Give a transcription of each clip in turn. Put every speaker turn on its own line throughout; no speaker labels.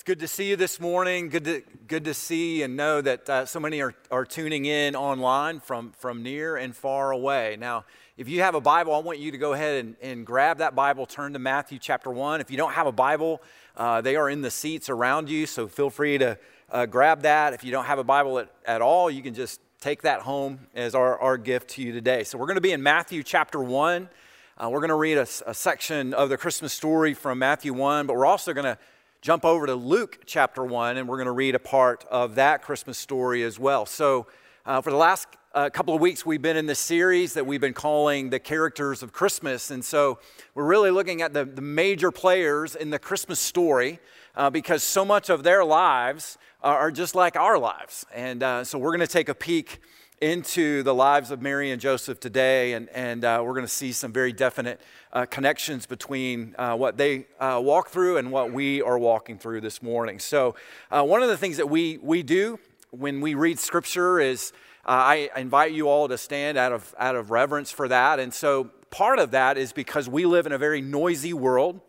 It's good to see you this morning. Good to, good to see and know that uh, so many are, are tuning in online from, from near and far away. Now, if you have a Bible, I want you to go ahead and, and grab that Bible, turn to Matthew chapter 1. If you don't have a Bible, uh, they are in the seats around you, so feel free to uh, grab that. If you don't have a Bible at, at all, you can just take that home as our, our gift to you today. So, we're going to be in Matthew chapter 1. Uh, we're going to read a, a section of the Christmas story from Matthew 1, but we're also going to jump over to Luke chapter 1, and we're going to read a part of that Christmas story as well. So, uh, for the last uh, couple of weeks, we've been in this series that we've been calling The Characters of Christmas. And so, we're really looking at the, the major players in the Christmas story uh, because so much of their lives are just like our lives. And uh, so, we're going to take a peek into the lives of Mary and Joseph today, and, and uh, we're going to see some very definite uh, connections between uh, what they uh, walk through and what we are walking through this morning. So, uh, one of the things that we, we do when we read scripture is uh, I invite you all to stand out of, out of reverence for that. And so, part of that is because we live in a very noisy world.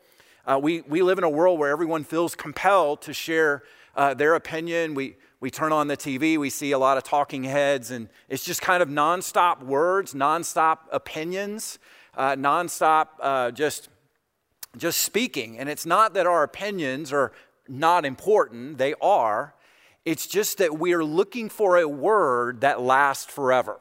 we, we live in a world where everyone feels compelled to share their opinion. We, we turn on the TV, we see a lot of talking heads, and it's just kind of nonstop words, nonstop opinions, uh, nonstop uh, just, just speaking. And it's not that our opinions are not important, they are. It's just that we are looking for a word that lasts forever.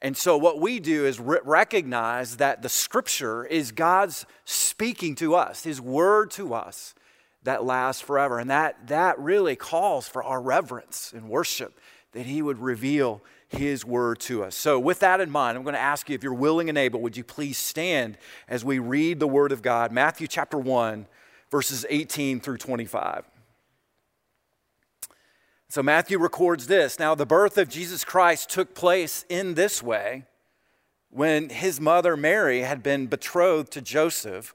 And so, what we do is re- recognize that the scripture is God's speaking to us, His word to us that lasts forever. And that, that really calls for our reverence and worship that He would reveal His word to us. So, with that in mind, I'm going to ask you if you're willing and able, would you please stand as we read the word of God, Matthew chapter 1, verses 18 through 25. So, Matthew records this Now, the birth of Jesus Christ took place in this way when his mother Mary had been betrothed to Joseph.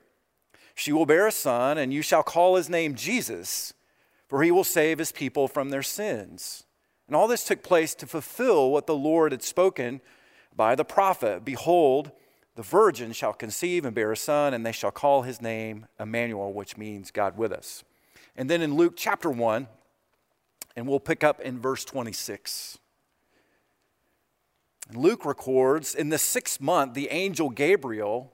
She will bear a son, and you shall call his name Jesus, for he will save his people from their sins. And all this took place to fulfill what the Lord had spoken by the prophet Behold, the virgin shall conceive and bear a son, and they shall call his name Emmanuel, which means God with us. And then in Luke chapter 1, and we'll pick up in verse 26. Luke records in the sixth month, the angel Gabriel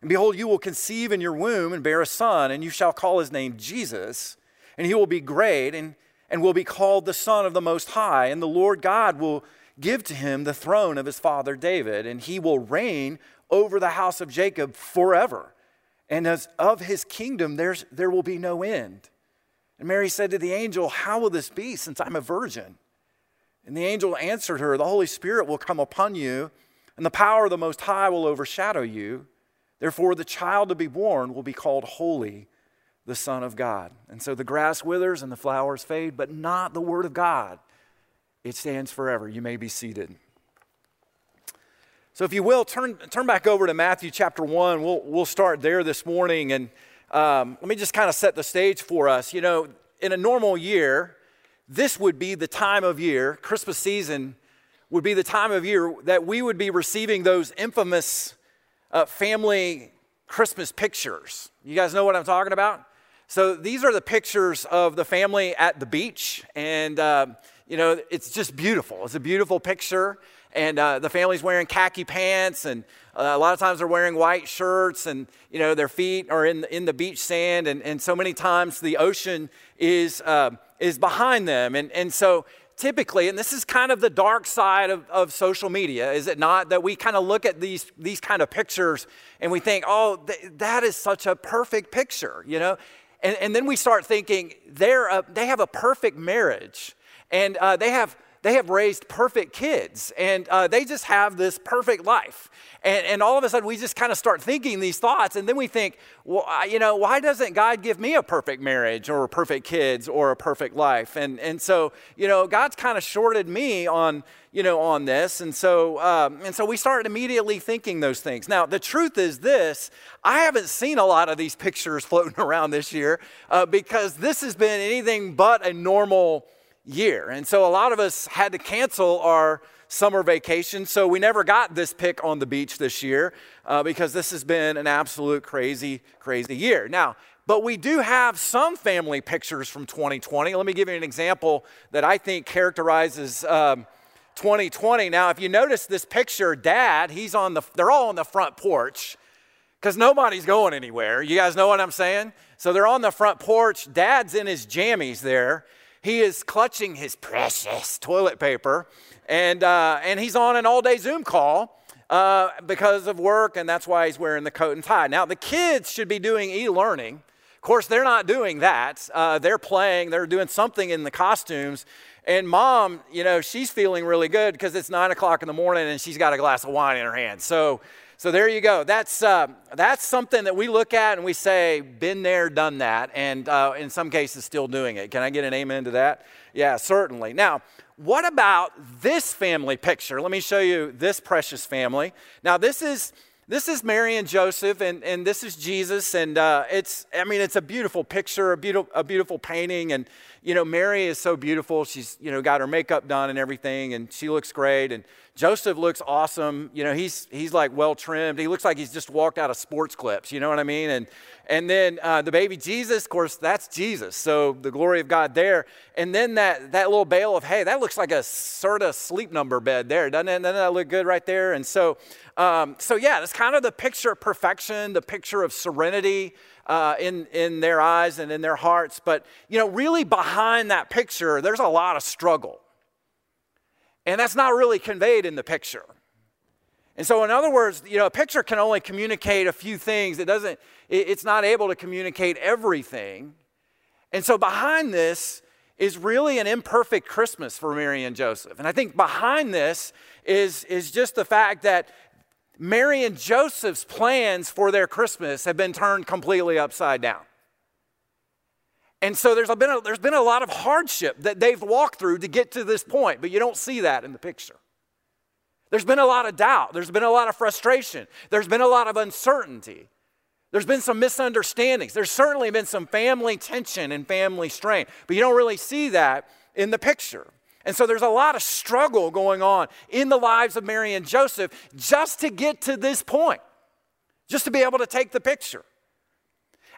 And behold, you will conceive in your womb and bear a son, and you shall call his name Jesus. And he will be great and, and will be called the Son of the Most High. And the Lord God will give to him the throne of his father David, and he will reign over the house of Jacob forever. And as of his kingdom, there's, there will be no end. And Mary said to the angel, How will this be since I'm a virgin? And the angel answered her, The Holy Spirit will come upon you, and the power of the Most High will overshadow you. Therefore, the child to be born will be called Holy, the Son of God. And so the grass withers and the flowers fade, but not the Word of God. It stands forever. You may be seated. So, if you will, turn, turn back over to Matthew chapter 1. We'll, we'll start there this morning. And um, let me just kind of set the stage for us. You know, in a normal year, this would be the time of year, Christmas season would be the time of year that we would be receiving those infamous uh, family Christmas pictures. You guys know what I'm talking about? So these are the pictures of the family at the beach, and uh, you know it's just beautiful. It's a beautiful picture, and uh, the family's wearing khaki pants, and uh, a lot of times they're wearing white shirts, and you know their feet are in in the beach sand, and, and so many times the ocean is uh, is behind them. And, and so typically, and this is kind of the dark side of, of social media, is it not? That we kind of look at these, these kind of pictures and we think, oh, th- that is such a perfect picture, you know? And, and then we start thinking, they're a, they have a perfect marriage and uh, they have they have raised perfect kids and uh, they just have this perfect life. And, and all of a sudden, we just kind of start thinking these thoughts. And then we think, well, you know, why doesn't God give me a perfect marriage or perfect kids or a perfect life? And, and so, you know, God's kind of shorted me on, you know, on this. And so, um, and so we started immediately thinking those things. Now, the truth is this I haven't seen a lot of these pictures floating around this year uh, because this has been anything but a normal year. And so a lot of us had to cancel our summer vacation. So we never got this pick on the beach this year uh, because this has been an absolute crazy, crazy year. Now, but we do have some family pictures from 2020. Let me give you an example that I think characterizes um, 2020. Now, if you notice this picture, dad, he's on the, they're all on the front porch because nobody's going anywhere. You guys know what I'm saying? So they're on the front porch. Dad's in his jammies there he is clutching his precious toilet paper, and, uh, and he's on an all day Zoom call uh, because of work, and that's why he's wearing the coat and tie. Now, the kids should be doing e learning. Of course, they're not doing that. Uh, they're playing, they're doing something in the costumes. And mom, you know, she's feeling really good because it's nine o'clock in the morning and she's got a glass of wine in her hand. So so there you go. That's, uh, that's something that we look at and we say, been there, done that, and uh, in some cases still doing it. Can I get an amen to that? Yeah, certainly. Now, what about this family picture? Let me show you this precious family. Now, this is this is Mary and Joseph, and, and this is Jesus, and uh, it's I mean it's a beautiful picture, a beautiful a beautiful painting, and you know Mary is so beautiful. She's you know got her makeup done and everything, and she looks great, and Joseph looks awesome. You know he's he's like well trimmed. He looks like he's just walked out of sports clips. You know what I mean? And and then uh, the baby Jesus, of course, that's Jesus. So the glory of God there. And then that, that little bale of hay, that looks like a sort of sleep number bed there. Doesn't, it? Doesn't that look good right there? And so, um, so yeah, that's kind of the picture of perfection, the picture of serenity uh, in, in their eyes and in their hearts. But, you know, really behind that picture, there's a lot of struggle. And that's not really conveyed in the picture. And so, in other words, you know, a picture can only communicate a few things. It doesn't, it's not able to communicate everything. And so, behind this is really an imperfect Christmas for Mary and Joseph. And I think behind this is, is just the fact that Mary and Joseph's plans for their Christmas have been turned completely upside down. And so there's been a, there's been a lot of hardship that they've walked through to get to this point, but you don't see that in the picture. There's been a lot of doubt. There's been a lot of frustration. There's been a lot of uncertainty. There's been some misunderstandings. There's certainly been some family tension and family strain, but you don't really see that in the picture. And so there's a lot of struggle going on in the lives of Mary and Joseph just to get to this point, just to be able to take the picture.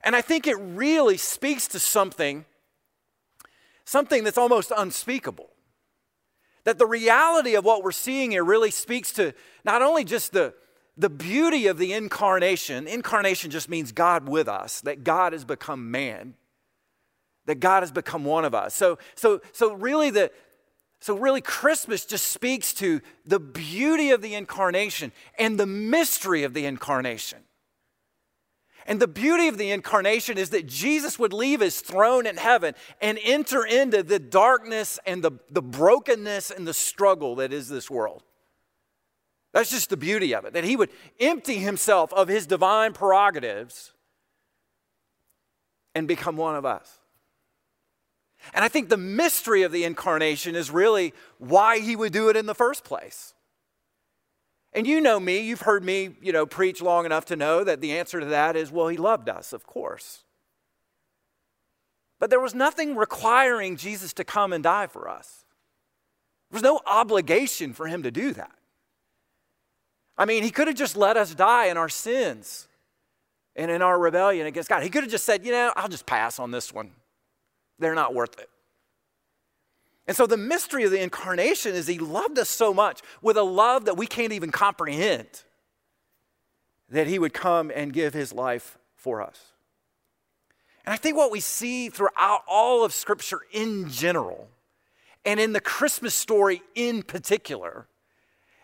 And I think it really speaks to something, something that's almost unspeakable. That the reality of what we're seeing here really speaks to not only just the, the beauty of the incarnation, incarnation just means God with us, that God has become man, that God has become one of us. So, so, so really the, so really Christmas just speaks to the beauty of the incarnation and the mystery of the incarnation. And the beauty of the incarnation is that Jesus would leave his throne in heaven and enter into the darkness and the, the brokenness and the struggle that is this world. That's just the beauty of it, that he would empty himself of his divine prerogatives and become one of us. And I think the mystery of the incarnation is really why he would do it in the first place. And you know me, you've heard me, you know, preach long enough to know that the answer to that is, well, he loved us, of course. But there was nothing requiring Jesus to come and die for us. There was no obligation for him to do that. I mean, he could have just let us die in our sins and in our rebellion against God. He could have just said, you know, I'll just pass on this one. They're not worth it. And so the mystery of the incarnation is he loved us so much with a love that we can't even comprehend that he would come and give his life for us. And I think what we see throughout all of Scripture in general, and in the Christmas story in particular,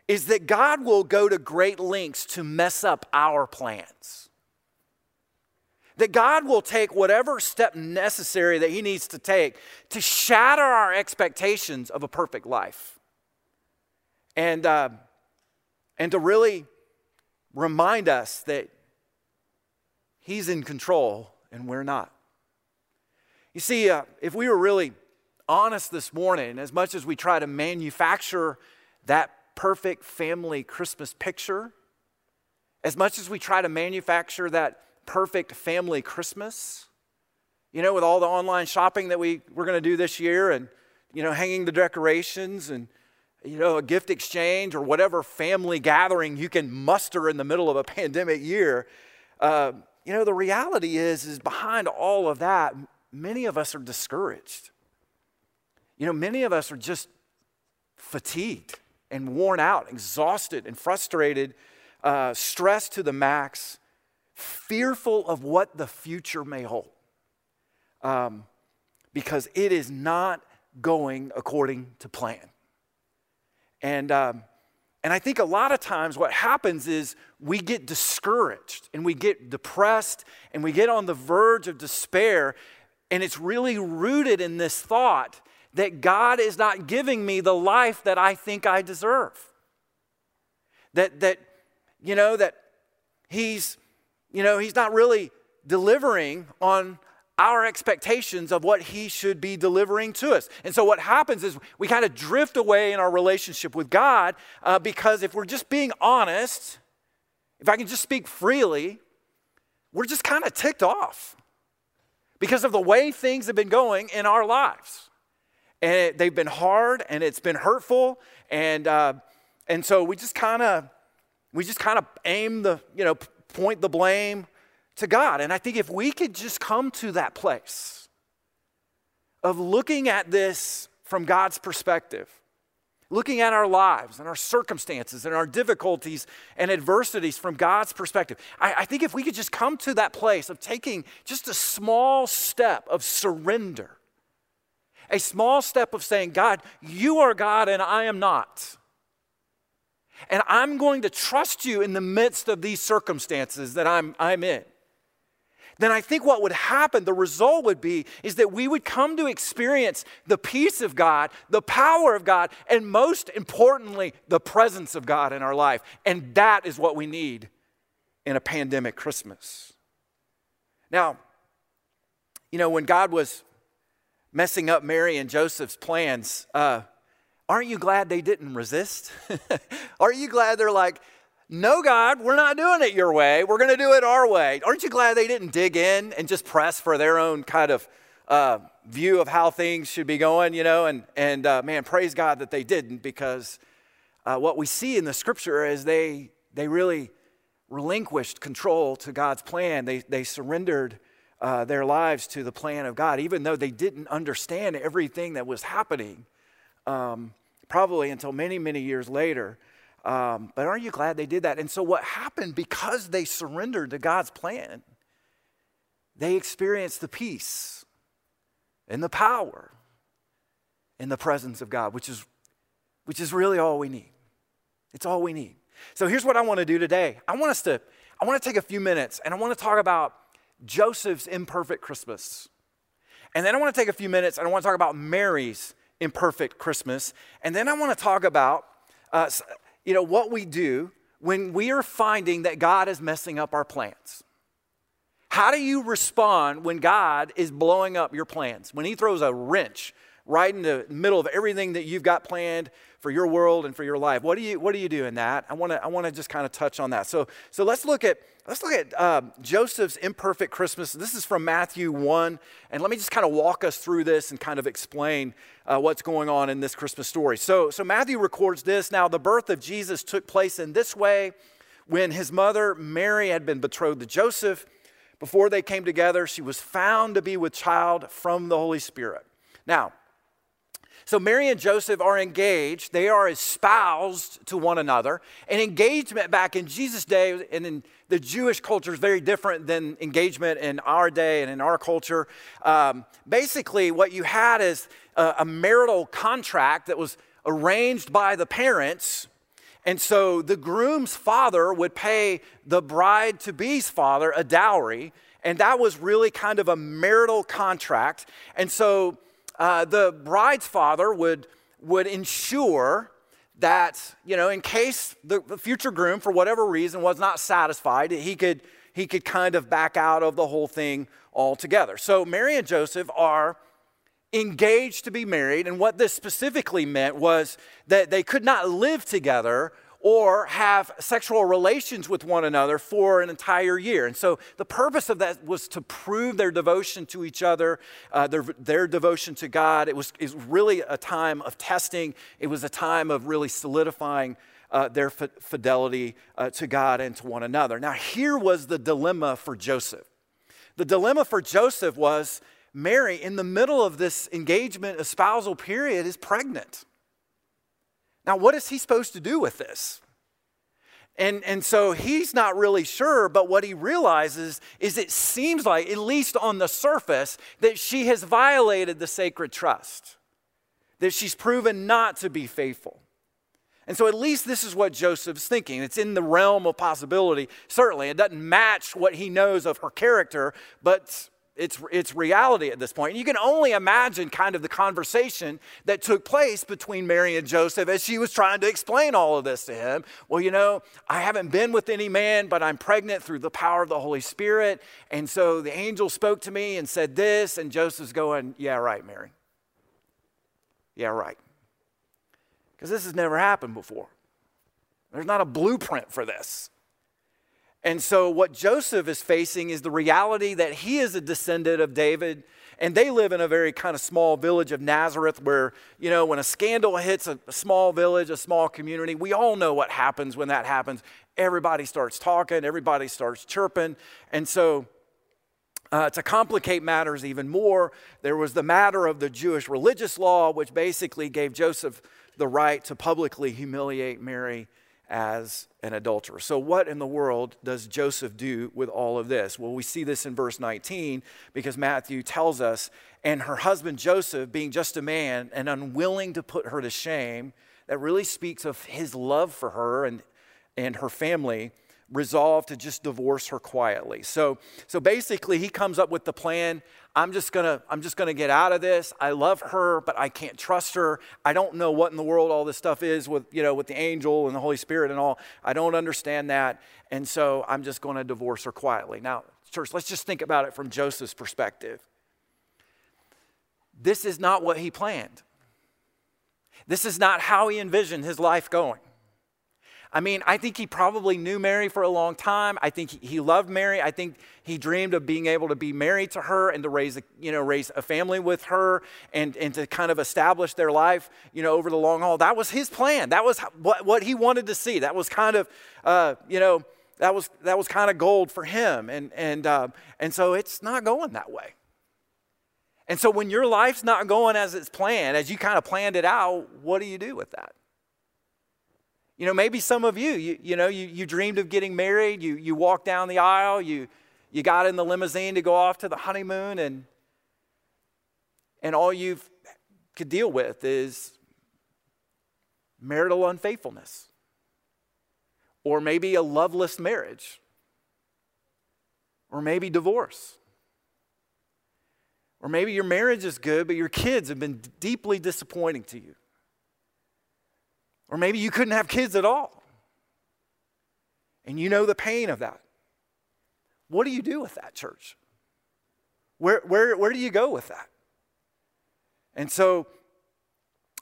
is that God will go to great lengths to mess up our plans. That God will take whatever step necessary that He needs to take to shatter our expectations of a perfect life. And, uh, and to really remind us that He's in control and we're not. You see, uh, if we were really honest this morning, as much as we try to manufacture that perfect family Christmas picture, as much as we try to manufacture that perfect family Christmas, you know, with all the online shopping that we, we're going to do this year and, you know, hanging the decorations and, you know, a gift exchange or whatever family gathering you can muster in the middle of a pandemic year. Uh, you know, the reality is, is behind all of that, many of us are discouraged. You know, many of us are just fatigued and worn out, exhausted and frustrated, uh, stressed to the max, fearful of what the future may hold. Um, because it is not going according to plan. And, um, and I think a lot of times what happens is we get discouraged and we get depressed and we get on the verge of despair. And it's really rooted in this thought that God is not giving me the life that I think I deserve. That, that you know, that He's, you know, He's not really delivering on our expectations of what he should be delivering to us. And so, what happens is we kind of drift away in our relationship with God uh, because if we're just being honest, if I can just speak freely, we're just kind of ticked off because of the way things have been going in our lives. And it, they've been hard and it's been hurtful. And, uh, and so we just kind of, we just kind of aim the, you know, point the blame to God. And I think if we could just come to that place of looking at this from God's perspective, looking at our lives and our circumstances and our difficulties and adversities from God's perspective. I, I, think if we could just come to that place of taking just a small step of surrender, a small step of saying, God, you are God and I am not. And I'm going to trust you in the midst of these circumstances that I'm, I'm in then I think what would happen, the result would be, is that we would come to experience the peace of God, the power of God, and most importantly, the presence of God in our life. And that is what we need in a pandemic Christmas. Now, you know, when God was messing up Mary and Joseph's plans, uh, aren't you glad they didn't resist? aren't you glad they're like, no, God, we're not doing it your way. We're going to do it our way. Aren't you glad they didn't dig in and just press for their own kind of uh, view of how things should be going, you know? And, and uh, man, praise God that they didn't because uh, what we see in the scripture is they, they really relinquished control to God's plan. They, they surrendered uh, their lives to the plan of God, even though they didn't understand everything that was happening, um, probably until many, many years later. Um, but aren't you glad they did that? And so, what happened because they surrendered to God's plan, they experienced the peace and the power in the presence of God, which is, which is really all we need. It's all we need. So, here's what I want to do today I want us to, I want to take a few minutes and I want to talk about Joseph's imperfect Christmas. And then I want to take a few minutes and I want to talk about Mary's imperfect Christmas. And then I want to talk about uh, you know, what we do when we are finding that God is messing up our plans. How do you respond when God is blowing up your plans? When He throws a wrench right in the middle of everything that you've got planned for your world and for your life. What do you What do you do in that? I want to I want to just kind of touch on that. So so let's look at let's look at uh, Joseph's imperfect Christmas. This is from Matthew one, and let me just kind of walk us through this and kind of explain uh, what's going on in this Christmas story. So so Matthew records this. Now the birth of Jesus took place in this way, when his mother Mary had been betrothed to Joseph. Before they came together, she was found to be with child from the Holy Spirit. Now, So Mary and Joseph are engaged. They are espoused to one another. And engagement back in Jesus' day and in the Jewish culture is very different than engagement in our day and in our culture. Um, basically, what you had is a, a marital contract that was arranged by the parents. And so the groom's father would pay the bride to be's father a dowry. And that was really kind of a marital contract. And so uh, the bride's father would, would ensure that, you know, in case the, the future groom, for whatever reason, was not satisfied, he could, he could kind of back out of the whole thing altogether. So Mary and Joseph are engaged to be married, and what this specifically meant was that they could not live together or have sexual relations with one another for an entire year. And so the purpose of that was to prove their devotion to each other, uh, their, their devotion to God. It was, it was really a time of testing, it was a time of really solidifying. Uh, their f- fidelity uh, to God and to one another. Now, here was the dilemma for Joseph. The dilemma for Joseph was Mary, in the middle of this engagement espousal period, is pregnant. Now, what is he supposed to do with this? And, and so he's not really sure, but what he realizes is it seems like, at least on the surface, that she has violated the sacred trust, that she's proven not to be faithful. And so at least this is what Joseph's thinking. It's in the realm of possibility. Certainly, it doesn't match what he knows of her character, but it's, it's reality at this point. And you can only imagine kind of the conversation that took place between Mary and Joseph as she was trying to explain all of this to him. Well, you know, I haven't been with any man, but I'm pregnant through the power of the Holy Spirit. And so the angel spoke to me and said this, and Joseph's going, Yeah, right, Mary. Yeah, right. Because this has never happened before. There's not a blueprint for this. And so, what Joseph is facing is the reality that he is a descendant of David. And they live in a very kind of small village of Nazareth where, you know, when a scandal hits a, a small village, a small community, we all know what happens when that happens. Everybody starts talking, everybody starts chirping. And so, uh, to complicate matters even more, there was the matter of the Jewish religious law, which basically gave Joseph the right to publicly humiliate Mary as an adulterer. So, what in the world does Joseph do with all of this? Well, we see this in verse 19 because Matthew tells us, and her husband Joseph, being just a man and unwilling to put her to shame, that really speaks of his love for her and, and her family resolved to just divorce her quietly. So, so basically, he comes up with the plan. I'm just gonna, I'm just gonna get out of this. I love her, but I can't trust her. I don't know what in the world all this stuff is with, you know, with the angel and the Holy Spirit and all. I don't understand that, and so I'm just gonna divorce her quietly. Now, church, let's just think about it from Joseph's perspective. This is not what he planned. This is not how he envisioned his life going. I mean, I think he probably knew Mary for a long time. I think he loved Mary. I think he dreamed of being able to be married to her and to raise a, you know, raise a family with her and, and to kind of establish their life, you know, over the long haul. That was his plan. That was what, what he wanted to see. That was kind of, uh, you know, that was, that was kind of gold for him. And, and, uh, and so it's not going that way. And so when your life's not going as it's planned, as you kind of planned it out, what do you do with that? You know, maybe some of you, you, you know, you, you dreamed of getting married, you, you walked down the aisle, you, you got in the limousine to go off to the honeymoon, and, and all you could deal with is marital unfaithfulness, or maybe a loveless marriage, or maybe divorce. Or maybe your marriage is good, but your kids have been deeply disappointing to you. Or maybe you couldn't have kids at all. And you know the pain of that. What do you do with that, church? Where, where, where do you go with that? And so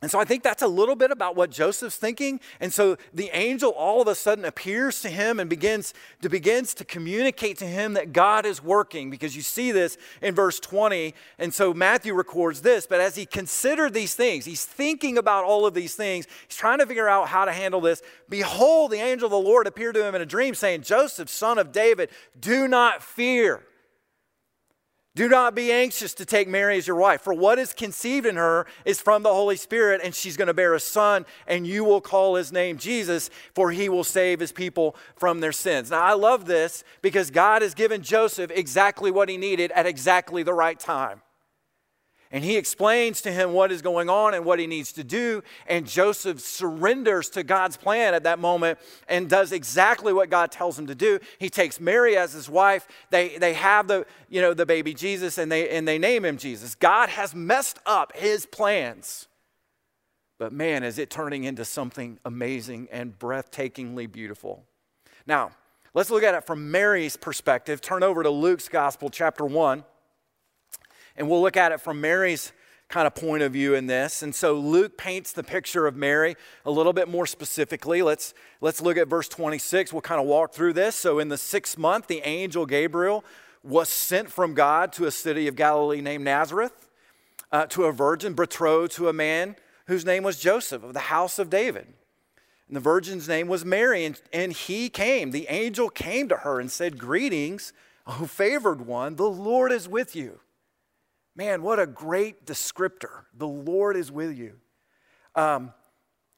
and so I think that's a little bit about what Joseph's thinking. And so the angel all of a sudden appears to him and begins to begins to communicate to him that God is working because you see this in verse 20. And so Matthew records this, but as he considered these things, he's thinking about all of these things. He's trying to figure out how to handle this. Behold, the angel of the Lord appeared to him in a dream saying, "Joseph, son of David, do not fear Do not be anxious to take Mary as your wife, for what is conceived in her is from the Holy Spirit, and she's going to bear a son, and you will call his name Jesus, for he will save his people from their sins. Now, I love this because God has given Joseph exactly what he needed at exactly the right time. And he explains to him what is going on and what he needs to do. And Joseph surrenders to God's plan at that moment and does exactly what God tells him to do. He takes Mary as his wife. They, they have the, you know, the baby Jesus and they, and they name him Jesus. God has messed up his plans. But man, is it turning into something amazing and breathtakingly beautiful. Now, let's look at it from Mary's perspective. Turn over to Luke's Gospel, chapter 1. And we'll look at it from Mary's kind of point of view in this. And so Luke paints the picture of Mary a little bit more specifically. Let's, let's look at verse 26. We'll kind of walk through this. So in the sixth month, the angel Gabriel was sent from God to a city of Galilee named Nazareth uh, to a virgin betrothed to a man whose name was Joseph of the house of David. And the virgin's name was Mary, and, and he came. The angel came to her and said, Greetings, O favored one, the Lord is with you. Man, what a great descriptor. The Lord is with you. Um,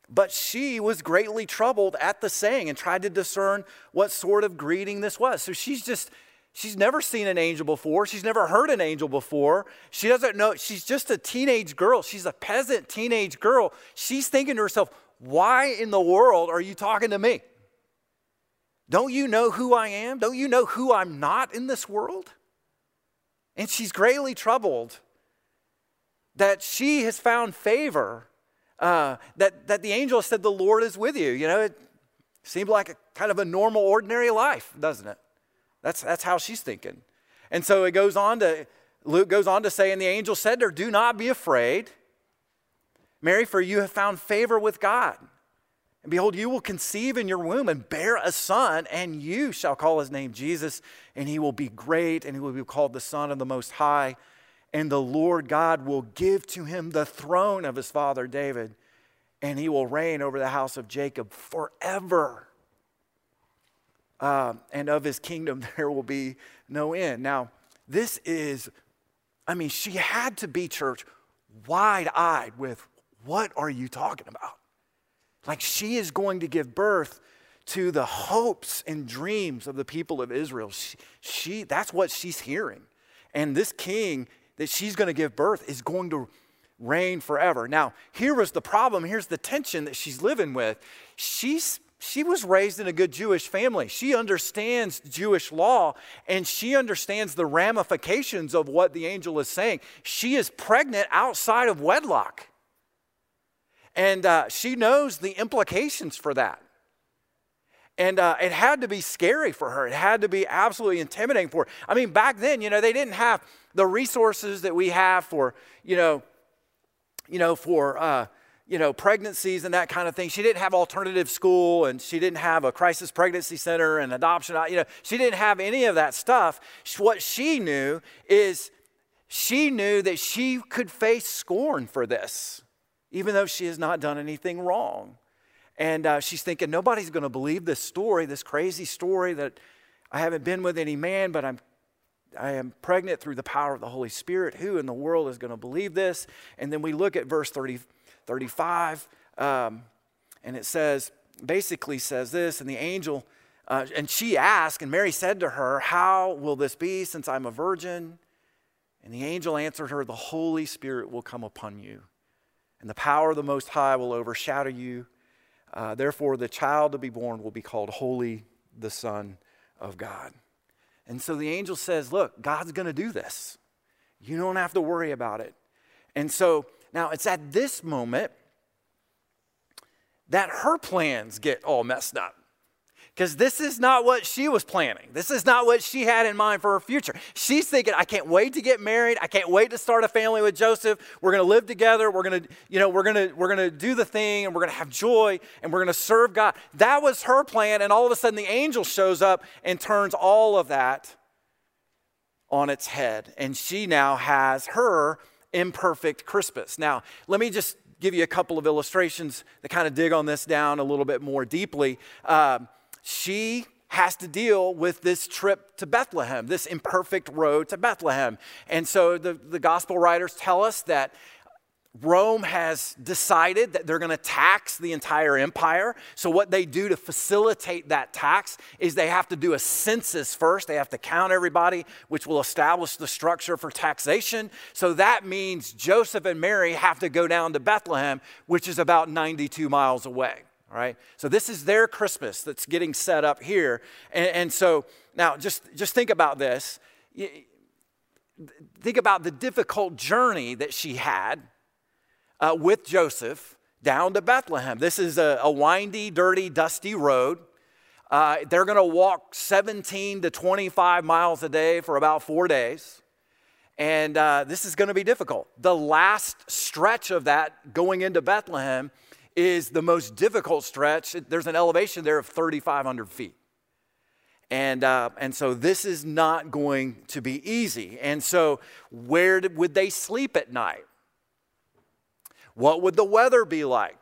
but she was greatly troubled at the saying and tried to discern what sort of greeting this was. So she's just, she's never seen an angel before. She's never heard an angel before. She doesn't know, she's just a teenage girl. She's a peasant teenage girl. She's thinking to herself, why in the world are you talking to me? Don't you know who I am? Don't you know who I'm not in this world? And she's greatly troubled that she has found favor, uh, that, that the angel said, The Lord is with you. You know, it seemed like a kind of a normal, ordinary life, doesn't it? That's, that's how she's thinking. And so it goes on to, Luke goes on to say, And the angel said to her, Do not be afraid, Mary, for you have found favor with God. And behold, you will conceive in your womb and bear a son, and you shall call his name Jesus, and he will be great, and he will be called the Son of the Most High. And the Lord God will give to him the throne of his father David, and he will reign over the house of Jacob forever. Um, and of his kingdom there will be no end. Now, this is, I mean, she had to be, church, wide eyed with what are you talking about? Like she is going to give birth to the hopes and dreams of the people of Israel. She, she, that's what she's hearing. And this king that she's going to give birth is going to reign forever. Now, here was the problem. Here's the tension that she's living with. She's she was raised in a good Jewish family. She understands Jewish law and she understands the ramifications of what the angel is saying. She is pregnant outside of wedlock. And uh, she knows the implications for that. And uh, it had to be scary for her. It had to be absolutely intimidating for her. I mean, back then, you know, they didn't have the resources that we have for, you know, you know, for, uh, you know, pregnancies and that kind of thing. She didn't have alternative school and she didn't have a crisis pregnancy center and adoption. You know, she didn't have any of that stuff. What she knew is she knew that she could face scorn for this even though she has not done anything wrong. And uh, she's thinking, nobody's going to believe this story, this crazy story that I haven't been with any man, but I'm, I am pregnant through the power of the Holy Spirit. Who in the world is going to believe this? And then we look at verse 30, 35, um, and it says, basically says this, and the angel, uh, and she asked, and Mary said to her, How will this be since I'm a virgin? And the angel answered her, The Holy Spirit will come upon you and the power of the Most High will overshadow you. Uh, therefore, the child to be born will be called Holy, the Son of God. And so the angel says, Look, God's going to do this. You don't have to worry about it. And so now it's at this moment that her plans get all messed up because this is not what she was planning. This is not what she had in mind for her future. She's thinking, I can't wait to get married. I can't wait to start a family with Joseph. We're going to live together. We're going to, you know, we're going to we're going to do the thing and we're going to have joy and we're going to serve God. That was her plan and all of a sudden the angel shows up and turns all of that on its head. And she now has her imperfect Christmas. Now, let me just give you a couple of illustrations that kind of dig on this down a little bit more deeply. Um, she has to deal with this trip to Bethlehem, this imperfect road to Bethlehem. And so the, the gospel writers tell us that Rome has decided that they're going to tax the entire empire. So, what they do to facilitate that tax is they have to do a census first. They have to count everybody, which will establish the structure for taxation. So, that means Joseph and Mary have to go down to Bethlehem, which is about 92 miles away. All right. So, this is their Christmas that's getting set up here. And, and so, now just, just think about this. Think about the difficult journey that she had uh, with Joseph down to Bethlehem. This is a, a windy, dirty, dusty road. Uh, they're going to walk 17 to 25 miles a day for about four days. And uh, this is going to be difficult. The last stretch of that going into Bethlehem is the most difficult stretch. There's an elevation there of 3,500 feet. And, uh, and so this is not going to be easy. And so, where would they sleep at night? What would the weather be like?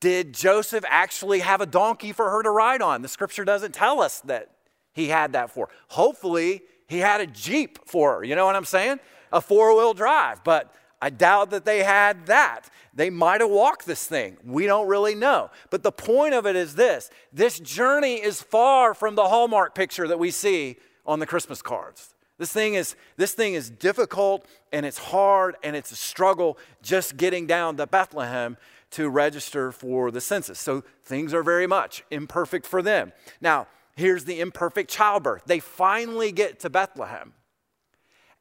Did Joseph actually have a donkey for her to ride on? The scripture doesn't tell us that he had that for. Hopefully, he had a Jeep for her. You know what I'm saying? A four wheel drive. But I doubt that they had that. They might have walked this thing. We don't really know. But the point of it is this this journey is far from the Hallmark picture that we see on the Christmas cards. This thing is this thing is difficult and it's hard and it's a struggle just getting down to Bethlehem to register for the census. So things are very much imperfect for them. Now, here's the imperfect childbirth. They finally get to Bethlehem.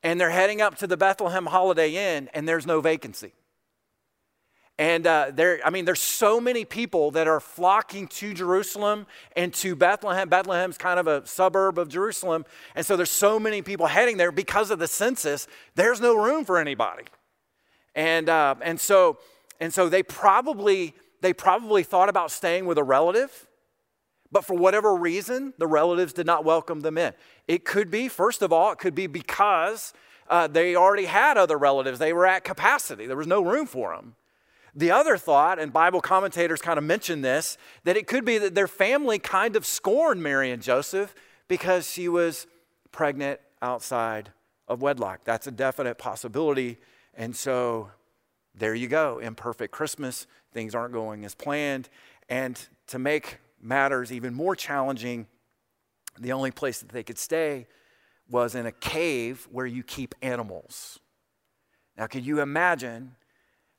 And they're heading up to the Bethlehem Holiday Inn and there's no vacancy. And uh, there, I mean, there's so many people that are flocking to Jerusalem and to Bethlehem. Bethlehem's kind of a suburb of Jerusalem. And so there's so many people heading there because of the census. There's no room for anybody. And, uh, and, so, and so they probably, they probably thought about staying with a relative. But for whatever reason, the relatives did not welcome them in. It could be, first of all, it could be because uh, they already had other relatives. They were at capacity, there was no room for them. The other thought, and Bible commentators kind of mention this, that it could be that their family kind of scorned Mary and Joseph because she was pregnant outside of wedlock. That's a definite possibility. And so there you go, imperfect Christmas. Things aren't going as planned. And to make matters even more challenging, the only place that they could stay was in a cave where you keep animals. Now, can you imagine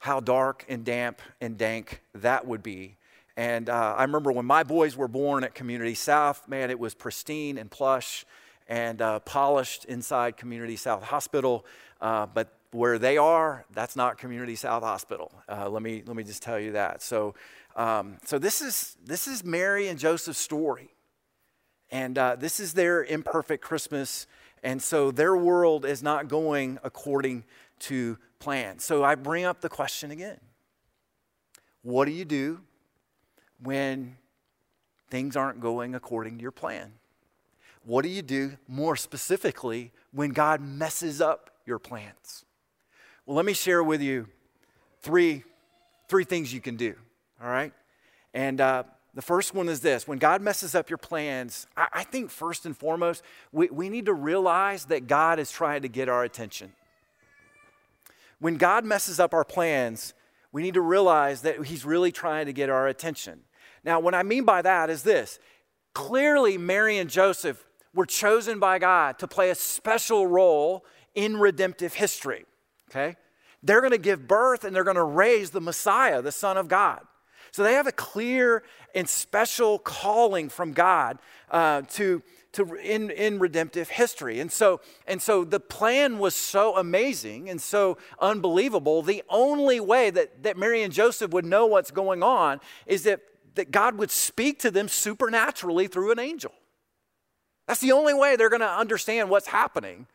how dark and damp and dank that would be. And uh, I remember when my boys were born at Community South, man, it was pristine and plush and uh, polished inside Community South Hospital. Uh, but where they are, that's not Community South Hospital. Uh, let, me, let me just tell you that. So, um, so this, is, this is Mary and Joseph's story. And uh, this is their imperfect Christmas. And so their world is not going according to plan. So I bring up the question again What do you do when things aren't going according to your plan? What do you do more specifically when God messes up your plans? Well, let me share with you three, three things you can do, all right? And uh, the first one is this when God messes up your plans, I, I think first and foremost, we, we need to realize that God is trying to get our attention when God messes up our plans, we need to realize that He's really trying to get our attention. Now, what I mean by that is this clearly, Mary and Joseph were chosen by God to play a special role in redemptive history. Okay? They're going to give birth and they're going to raise the Messiah, the Son of God. So they have a clear and special calling from God uh, to to in, in redemptive history. And so, and so the plan was so amazing and so unbelievable. The only way that, that Mary and Joseph would know what's going on is that, that God would speak to them supernaturally through an angel. That's the only way they're going to understand what's happening.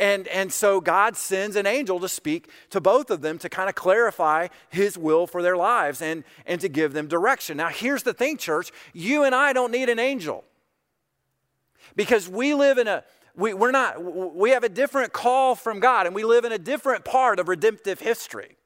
And, and so God sends an angel to speak to both of them to kind of clarify his will for their lives and, and to give them direction. Now, here's the thing, church. You and I don't need an angel. Because we live in a we, we're not we have a different call from god and we live in a different part of redemptive history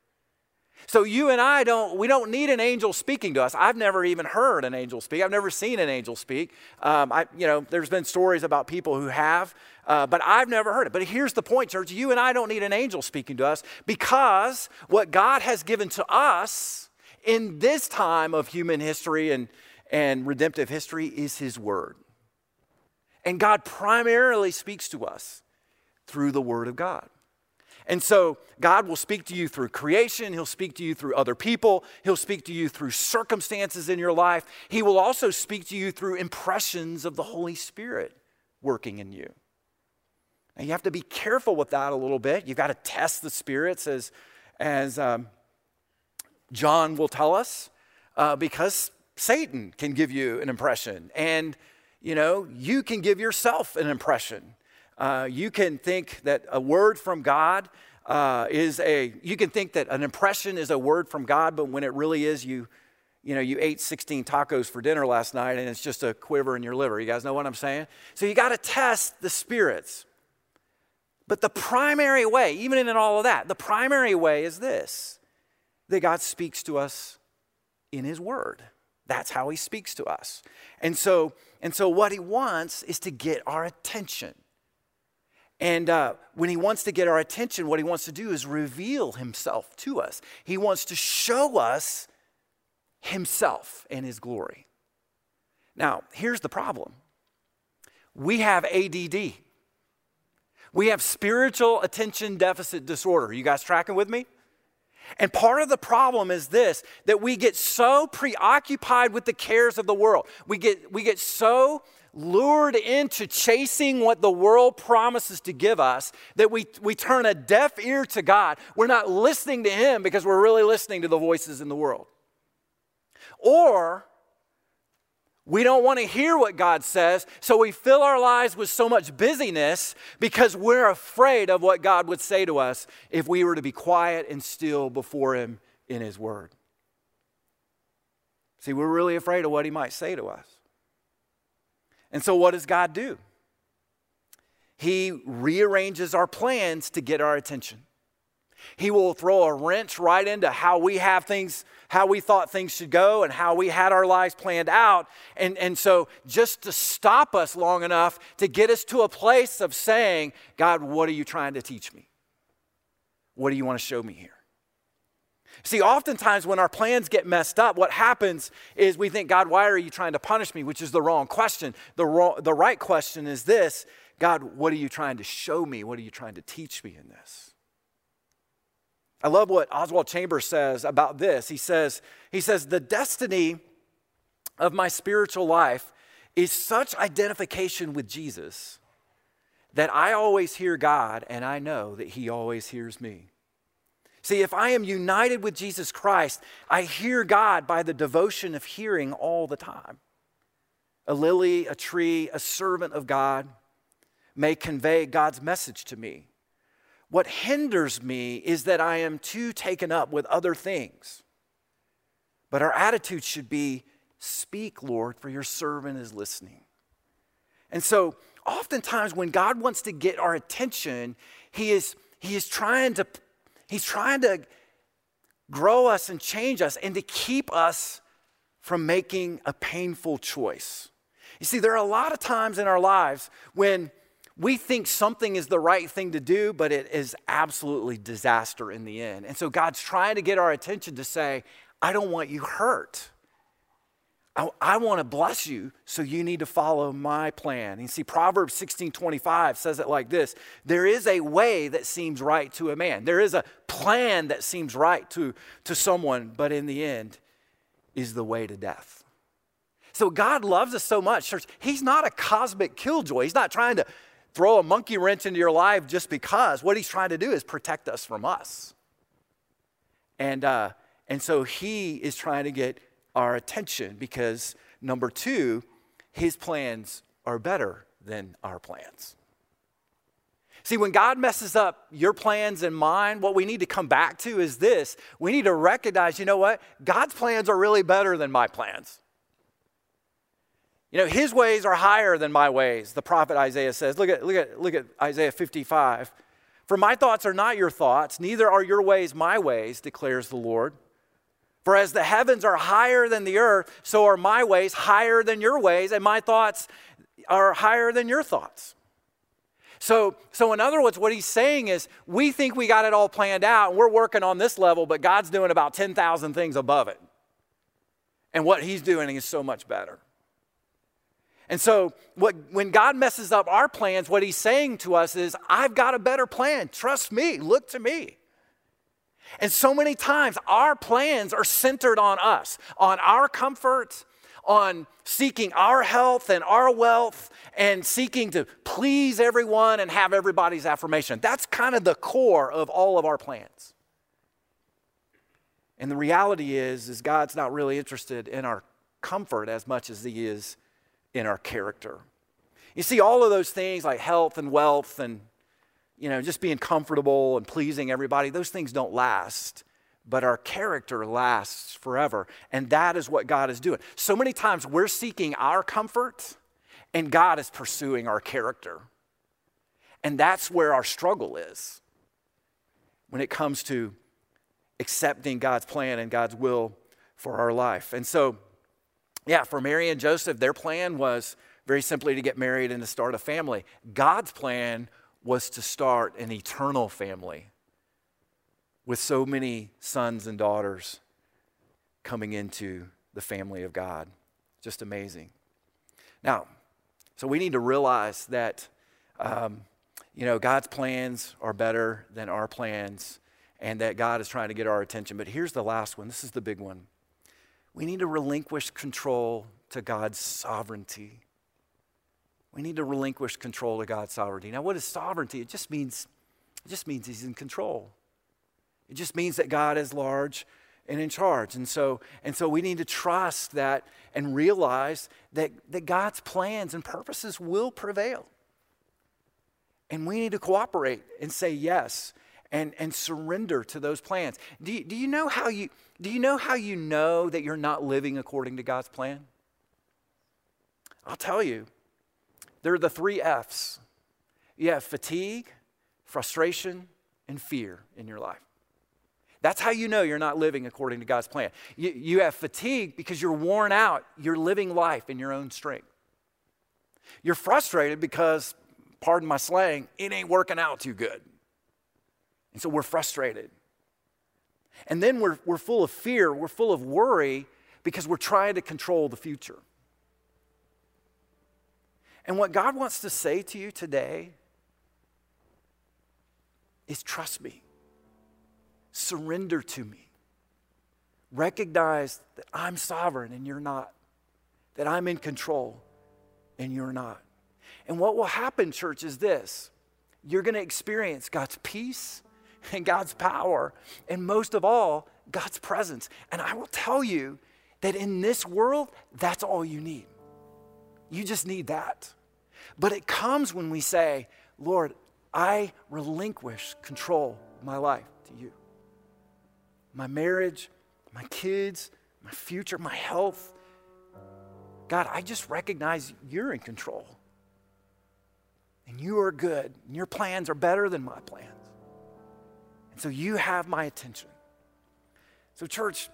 So you and I don't, we don't need an angel speaking to us. I've never even heard an angel speak. I've never seen an angel speak. Um, I, you know, there's been stories about people who have, uh, but I've never heard it. But here's the point, church. You and I don't need an angel speaking to us because what God has given to us in this time of human history and, and redemptive history is His Word. And God primarily speaks to us through the Word of God. And so God will speak to you through creation, He'll speak to you through other people, He'll speak to you through circumstances in your life. He will also speak to you through impressions of the Holy Spirit working in you. Now, you have to be careful with that a little bit. You've got to test the spirits, as, as um, John will tell us, uh, because Satan can give you an impression. And, you know, you can give yourself an impression. Uh, you can think that a word from God uh, is a, you can think that an impression is a word from God, but when it really is, you, you know, you ate 16 tacos for dinner last night and it's just a quiver in your liver. You guys know what I'm saying? So you got to test the spirits. But the primary way, even in all of that, the primary way is this that God speaks to us in His Word. That's how He speaks to us. And so, and so what He wants is to get our attention. And uh, when he wants to get our attention, what he wants to do is reveal himself to us. He wants to show us himself and his glory. Now, here's the problem we have ADD. We have spiritual attention deficit disorder. You guys tracking with me? And part of the problem is this that we get so preoccupied with the cares of the world. We get, we get so lured into chasing what the world promises to give us that we, we turn a deaf ear to God. We're not listening to Him because we're really listening to the voices in the world. Or we don't want to hear what God says, so we fill our lives with so much busyness because we're afraid of what God would say to us if we were to be quiet and still before Him in His Word. See, we're really afraid of what He might say to us. And so, what does God do? He rearranges our plans to get our attention. He will throw a wrench right into how we have things, how we thought things should go, and how we had our lives planned out. And, and so, just to stop us long enough to get us to a place of saying, God, what are you trying to teach me? What do you want to show me here? See, oftentimes when our plans get messed up, what happens is we think, God, why are you trying to punish me? Which is the wrong question. The, wrong, the right question is this God, what are you trying to show me? What are you trying to teach me in this? I love what Oswald Chambers says about this. He says, he says, the destiny of my spiritual life is such identification with Jesus that I always hear God and I know that He always hears me. See, if I am united with Jesus Christ, I hear God by the devotion of hearing all the time. A lily, a tree, a servant of God may convey God's message to me. What hinders me is that I am too taken up with other things. But our attitude should be Speak, Lord, for your servant is listening. And so, oftentimes, when God wants to get our attention, He is, he is trying to He's trying to grow us and change us and to keep us from making a painful choice. You see, there are a lot of times in our lives when we think something is the right thing to do, but it is absolutely disaster in the end. And so God's trying to get our attention to say, I don't want you hurt. I, I want to bless you, so you need to follow my plan. You see, Proverbs 16 25 says it like this There is a way that seems right to a man, there is a plan that seems right to, to someone, but in the end is the way to death. So God loves us so much, church. He's not a cosmic killjoy. He's not trying to throw a monkey wrench into your life just because. What he's trying to do is protect us from us. And, uh, and so he is trying to get our attention because, number two, his plans are better than our plans. See, when God messes up your plans and mine, what we need to come back to is this. We need to recognize, you know what? God's plans are really better than my plans. You know, his ways are higher than my ways, the prophet Isaiah says. Look at, look at, look at Isaiah 55, For my thoughts are not your thoughts, neither are your ways my ways, declares the Lord. For as the heavens are higher than the earth, so are my ways higher than your ways, and my thoughts are higher than your thoughts. So, so in other words, what he's saying is we think we got it all planned out and we're working on this level, but God's doing about 10,000 things above it. And what he's doing is so much better. And so, what, when God messes up our plans, what He's saying to us is, I've got a better plan. Trust me, look to me. And so many times, our plans are centered on us, on our comfort, on seeking our health and our wealth, and seeking to please everyone and have everybody's affirmation. That's kind of the core of all of our plans. And the reality is, is God's not really interested in our comfort as much as He is in our character. You see, all of those things like health and wealth and, you know, just being comfortable and pleasing everybody, those things don't last. But our character lasts forever. And that is what God is doing. So many times we're seeking our comfort, and God is pursuing our character. And that's where our struggle is when it comes to accepting God's plan and God's will for our life. And so, yeah, for Mary and Joseph, their plan was very simply to get married and to start a family. God's plan was to start an eternal family with so many sons and daughters coming into the family of God. Just amazing. Now, so we need to realize that, um, you know, God's plans are better than our plans and that God is trying to get our attention. But here's the last one this is the big one. We need to relinquish control to God's sovereignty. We need to relinquish control to God's sovereignty. Now, what is sovereignty? It just means, it just means He's in control. It just means that God is large and in charge. And so, and so we need to trust that and realize that, that God's plans and purposes will prevail. And we need to cooperate and say yes and, and surrender to those plans. Do you, do, you know how you, do you know how you know that you're not living according to God's plan? I'll tell you. There are the three F's. You have fatigue, frustration, and fear in your life. That's how you know you're not living according to God's plan. You, you have fatigue because you're worn out. You're living life in your own strength. You're frustrated because, pardon my slang, it ain't working out too good. And so we're frustrated. And then we're, we're full of fear, we're full of worry because we're trying to control the future. And what God wants to say to you today is trust me, surrender to me, recognize that I'm sovereign and you're not, that I'm in control and you're not. And what will happen, church, is this you're going to experience God's peace and God's power, and most of all, God's presence. And I will tell you that in this world, that's all you need. You just need that. But it comes when we say, Lord, I relinquish control of my life to you. My marriage, my kids, my future, my health. God, I just recognize you're in control. And you are good. And your plans are better than my plans. And so you have my attention. So, church,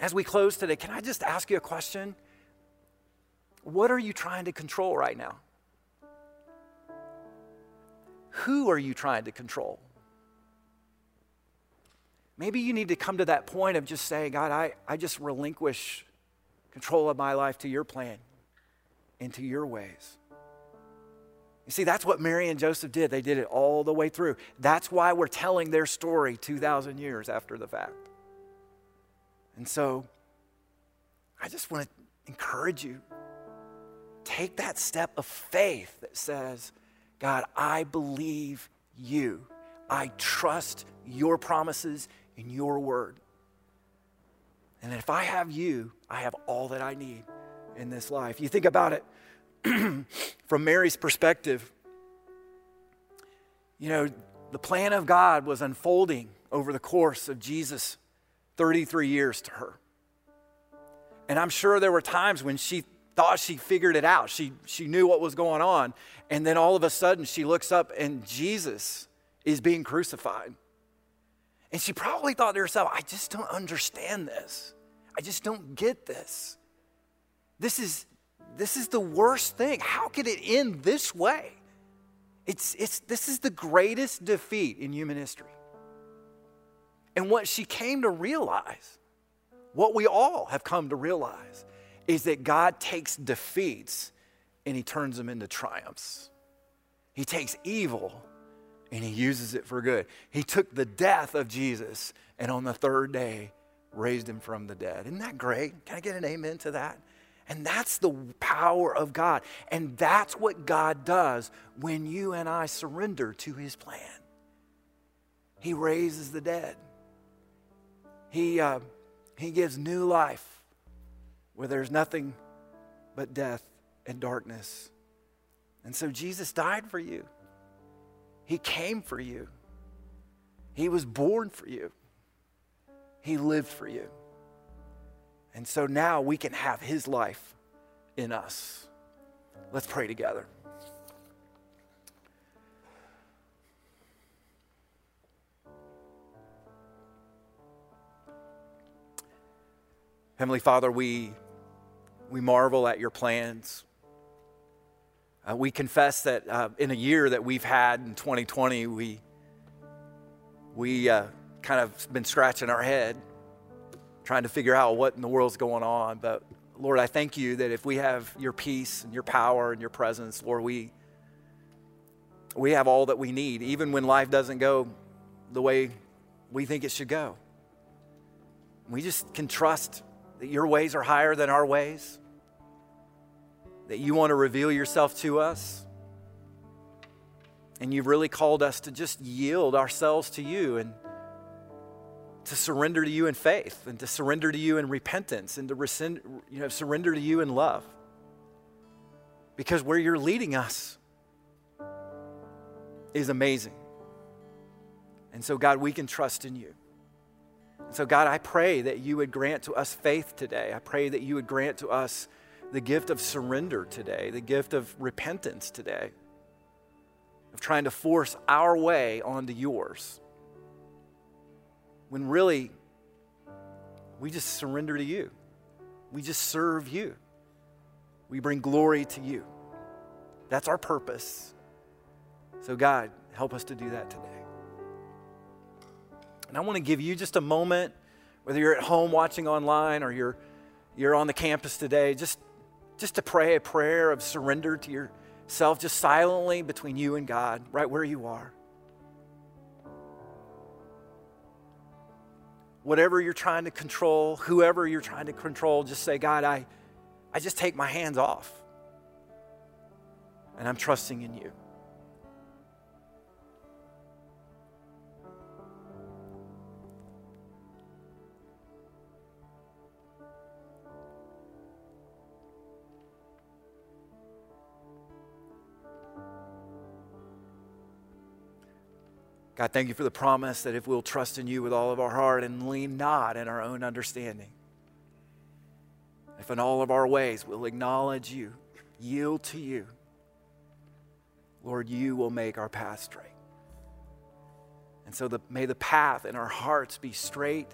as we close today, can I just ask you a question? What are you trying to control right now? Who are you trying to control? Maybe you need to come to that point of just saying, God, I, I just relinquish control of my life to your plan and to your ways. You see, that's what Mary and Joseph did. They did it all the way through. That's why we're telling their story 2,000 years after the fact. And so, I just want to encourage you take that step of faith that says, God, I believe you. I trust your promises and your word. And if I have you, I have all that I need in this life. You think about it from Mary's perspective, you know, the plan of God was unfolding over the course of Jesus' 33 years to her. And I'm sure there were times when she thought she figured it out. She, she knew what was going on. And then all of a sudden she looks up and Jesus is being crucified. And she probably thought to herself, I just don't understand this. I just don't get this. This is, this is the worst thing. How could it end this way? It's, it's, this is the greatest defeat in human history. And what she came to realize, what we all have come to realize, is that God takes defeats and he turns them into triumphs. He takes evil and he uses it for good. He took the death of Jesus and on the third day raised him from the dead. Isn't that great? Can I get an amen to that? And that's the power of God. And that's what God does when you and I surrender to his plan. He raises the dead, he, uh, he gives new life where there's nothing but death and darkness. And so Jesus died for you. He came for you. He was born for you. He lived for you. And so now we can have His life in us. Let's pray together. Heavenly Father, we, we marvel at your plans. Uh, we confess that uh, in a year that we've had in 2020, we, we uh, kind of been scratching our head trying to figure out what in the world's going on. But Lord, I thank you that if we have your peace and your power and your presence, Lord, we, we have all that we need, even when life doesn't go the way we think it should go. We just can trust that your ways are higher than our ways that you want to reveal yourself to us. And you've really called us to just yield ourselves to you and to surrender to you in faith and to surrender to you in repentance and to rescind, you know, surrender to you in love. Because where you're leading us is amazing. And so, God, we can trust in you. And so, God, I pray that you would grant to us faith today. I pray that you would grant to us the gift of surrender today, the gift of repentance today, of trying to force our way onto yours. When really, we just surrender to you. We just serve you. We bring glory to you. That's our purpose. So, God, help us to do that today. And I want to give you just a moment, whether you're at home watching online or you're, you're on the campus today, just just to pray a prayer of surrender to yourself, just silently between you and God, right where you are. Whatever you're trying to control, whoever you're trying to control, just say, God, I, I just take my hands off. And I'm trusting in you. God, thank you for the promise that if we'll trust in you with all of our heart and lean not in our own understanding, if in all of our ways we'll acknowledge you, yield to you, Lord, you will make our path straight. And so the, may the path in our hearts be straight,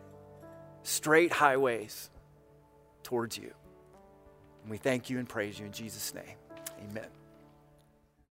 straight highways towards you. And we thank you and praise you in Jesus' name. Amen.